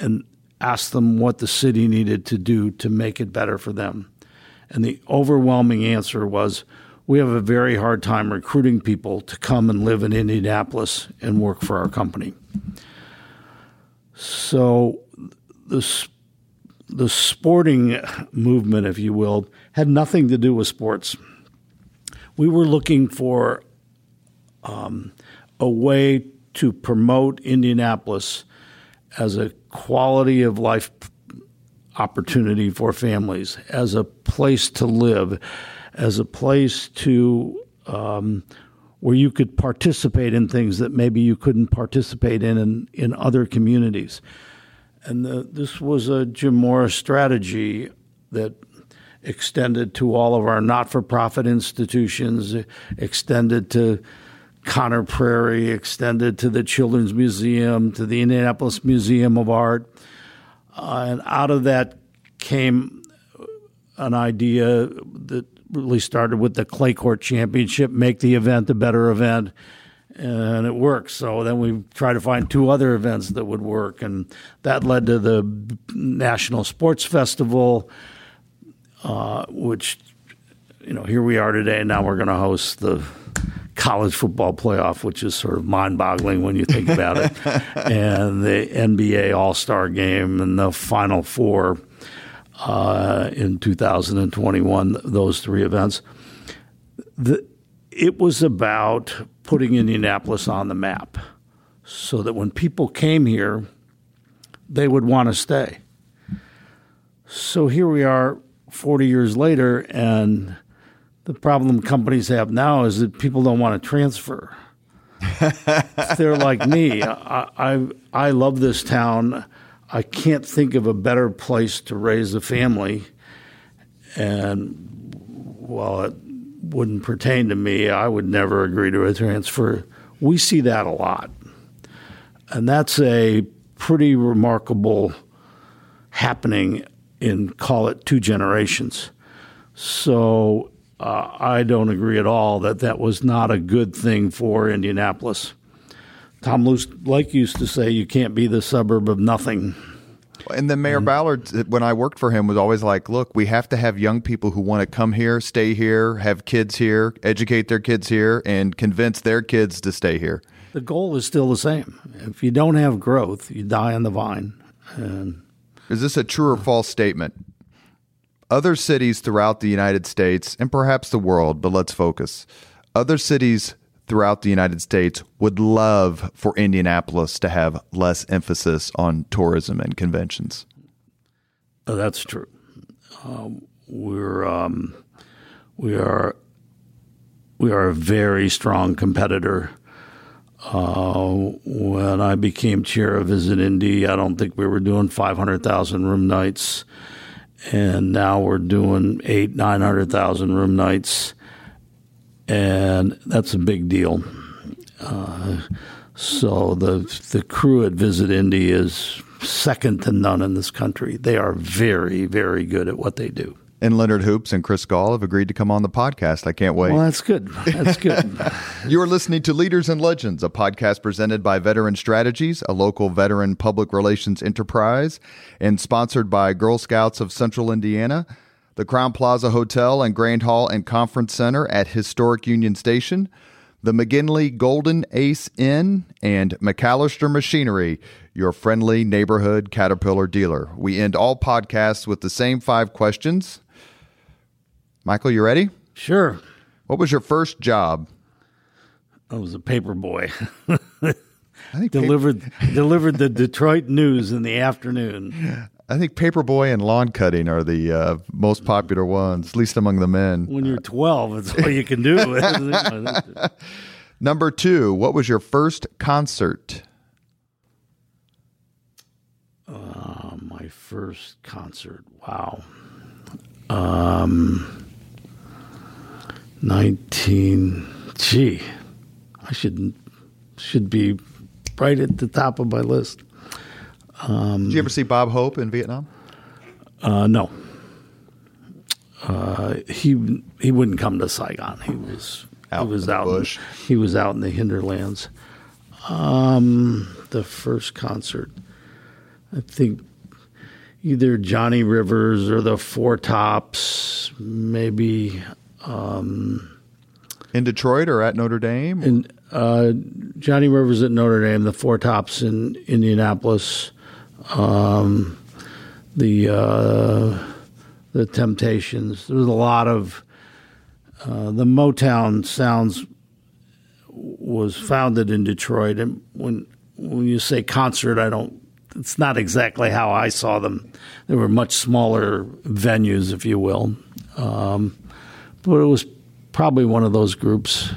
and asked them what the city needed to do to make it better for them. And the overwhelming answer was we have a very hard time recruiting people to come and live in Indianapolis and work for our company. So the the sporting movement, if you will, had nothing to do with sports. We were looking for um, a way to promote Indianapolis as a quality of life opportunity for families, as a place to live, as a place to um, where you could participate in things that maybe you couldn't participate in in, in other communities. And the, this was a Jim Morris strategy that extended to all of our not for profit institutions, extended to Conner Prairie, extended to the Children's Museum, to the Indianapolis Museum of Art. Uh, and out of that came an idea that really started with the Clay Court Championship, make the event a better event. And it worked. So then we tried to find two other events that would work. And that led to the National Sports Festival, uh, which, you know, here we are today. Now we're going to host the college football playoff, which is sort of mind boggling when you think about it, and the NBA All Star game and the Final Four uh, in 2021, those three events. The, it was about putting Indianapolis on the map so that when people came here, they would want to stay. So here we are 40 years later, and the problem companies have now is that people don't want to transfer. They're like me. I, I, I love this town. I can't think of a better place to raise a family. And while it wouldn't pertain to me, I would never agree to a transfer. We see that a lot. And that's a pretty remarkable happening in, call it, two generations. So uh, I don't agree at all that that was not a good thing for Indianapolis. Tom Luce, like used to say, "You can't be the suburb of nothing." And then Mayor mm-hmm. Ballard, when I worked for him, was always like, "Look, we have to have young people who want to come here, stay here, have kids here, educate their kids here, and convince their kids to stay here." The goal is still the same. If you don't have growth, you die on the vine. And is this a true or false statement? Other cities throughout the United States and perhaps the world, but let's focus. Other cities throughout the United States would love for Indianapolis to have less emphasis on tourism and conventions. Oh, that's true. Um, we're um, we are we are a very strong competitor. Uh, when I became chair of Visit Indy, I don't think we were doing 500,000 room nights and now we're doing eight, nine hundred thousand room nights, and that's a big deal. Uh, so the the crew at Visit Indy is second to none in this country. They are very, very good at what they do and Leonard Hoops and Chris Gahl have agreed to come on the podcast. I can't wait. Well, that's good. That's good. you are listening to Leaders and Legends, a podcast presented by Veteran Strategies, a local veteran public relations enterprise, and sponsored by Girl Scouts of Central Indiana, the Crowne Plaza Hotel and Grand Hall and Conference Center at Historic Union Station, the McGinley Golden Ace Inn, and MacAllister Machinery, your friendly neighborhood Caterpillar dealer. We end all podcasts with the same five questions. Michael, you ready? Sure. What was your first job? I was a paper boy. I think delivered paper- delivered the Detroit news in the afternoon. I think paperboy and lawn cutting are the uh, most popular ones, at least among the men. When you're 12, it's all you can do. Number two, what was your first concert? Uh, my first concert. Wow. Um, 19. Gee, I should should be right at the top of my list. Um, Did you ever see Bob Hope in Vietnam? Uh, no. Uh, he he wouldn't come to Saigon. He was out he was in out bush. In, he was out in the hinterlands. Um, the first concert, I think either Johnny Rivers or the Four Tops, maybe. Um, in Detroit or at Notre Dame? In, uh, Johnny Rivers at Notre Dame, the Four Tops in Indianapolis, um, the uh, the Temptations. There was a lot of uh, the Motown sounds was founded in Detroit, and when when you say concert, I don't. It's not exactly how I saw them. They were much smaller venues, if you will, um, but it was probably one of those groups.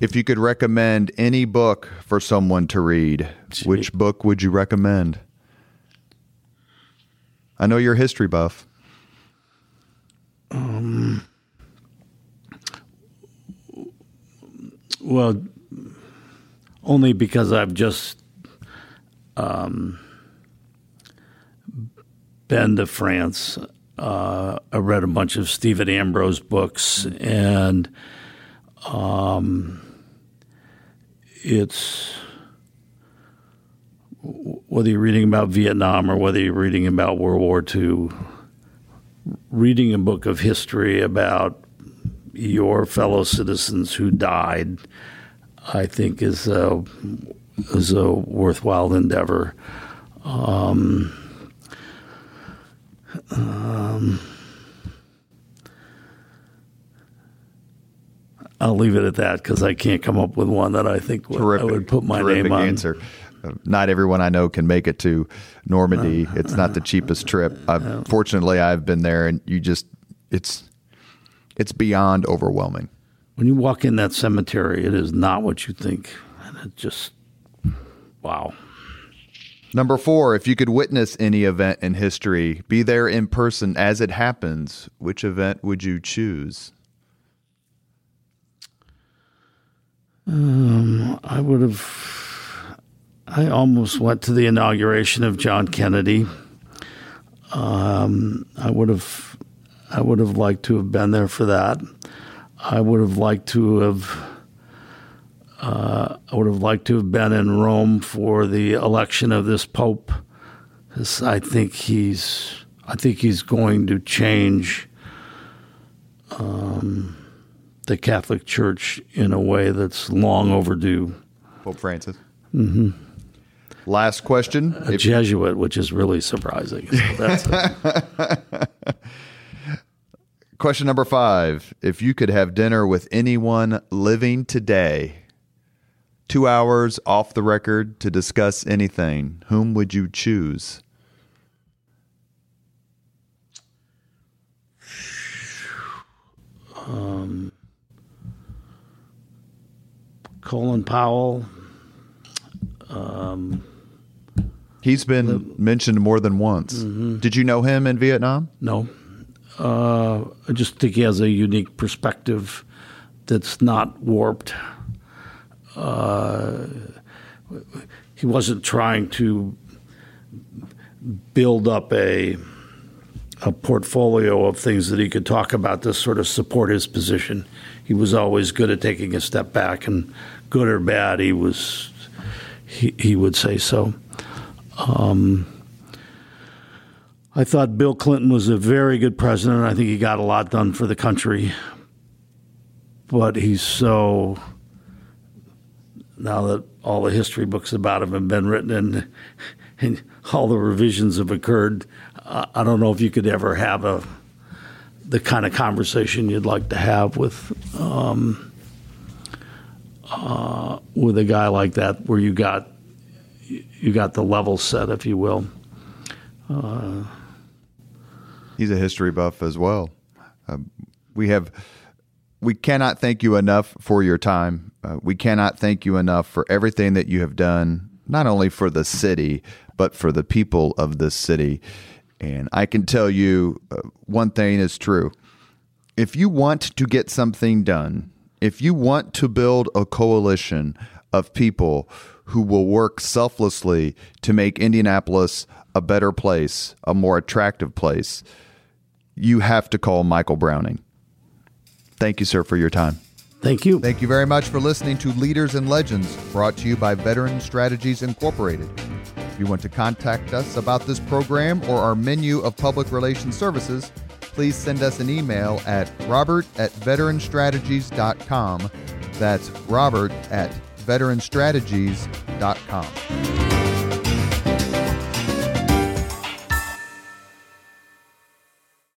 If you could recommend any book for someone to read, which book would you recommend? I know you're a history buff. Um, well, only because I've just um, been to France. Uh, I read a bunch of Stephen Ambrose books, and um, it's whether you're reading about Vietnam or whether you're reading about World War II, reading a book of history about your fellow citizens who died, I think is a, is a worthwhile endeavor. Um, um, I'll leave it at that because I can't come up with one that I think would, terrific, I would put my name on. Answer. Not everyone I know can make it to Normandy. It's not the cheapest trip. I've, fortunately, I've been there, and you just it's it's beyond overwhelming. When you walk in that cemetery, it is not what you think, and it just wow. Number four, if you could witness any event in history, be there in person as it happens, which event would you choose? Um, I would have. I almost went to the inauguration of John Kennedy. Um, I would have. I would have liked to have been there for that. I would have liked to have uh, I would have liked to have been in Rome for the election of this pope. I think he's I think he's going to change um, the Catholic Church in a way that's long overdue. Pope Francis. Mm-hmm. Last question. A if Jesuit, which is really surprising. So question number five. If you could have dinner with anyone living today, two hours off the record to discuss anything, whom would you choose? Um, Colin Powell. Um, He's been the, mentioned more than once. Mm-hmm. Did you know him in Vietnam? No. Uh, I just think he has a unique perspective that's not warped uh, he wasn't trying to build up a a portfolio of things that he could talk about to sort of support his position. He was always good at taking a step back, and good or bad, he was he he would say so. Um, I thought Bill Clinton was a very good president. I think he got a lot done for the country, but he's so now that all the history books about him have been written and, and all the revisions have occurred, I don't know if you could ever have a the kind of conversation you'd like to have with um, uh, with a guy like that, where you got you got the level set, if you will. Uh, He's a history buff as well. Um, we have we cannot thank you enough for your time. Uh, we cannot thank you enough for everything that you have done, not only for the city, but for the people of this city. And I can tell you uh, one thing is true. If you want to get something done, if you want to build a coalition of people who will work selflessly to make Indianapolis a better place, a more attractive place, you have to call Michael Browning. Thank you, sir, for your time. Thank you. Thank you very much for listening to Leaders and Legends, brought to you by Veteran Strategies Incorporated. If you want to contact us about this program or our menu of public relations services, please send us an email at robert at veteranstrategies.com. That's robert at veteranstrategies.com.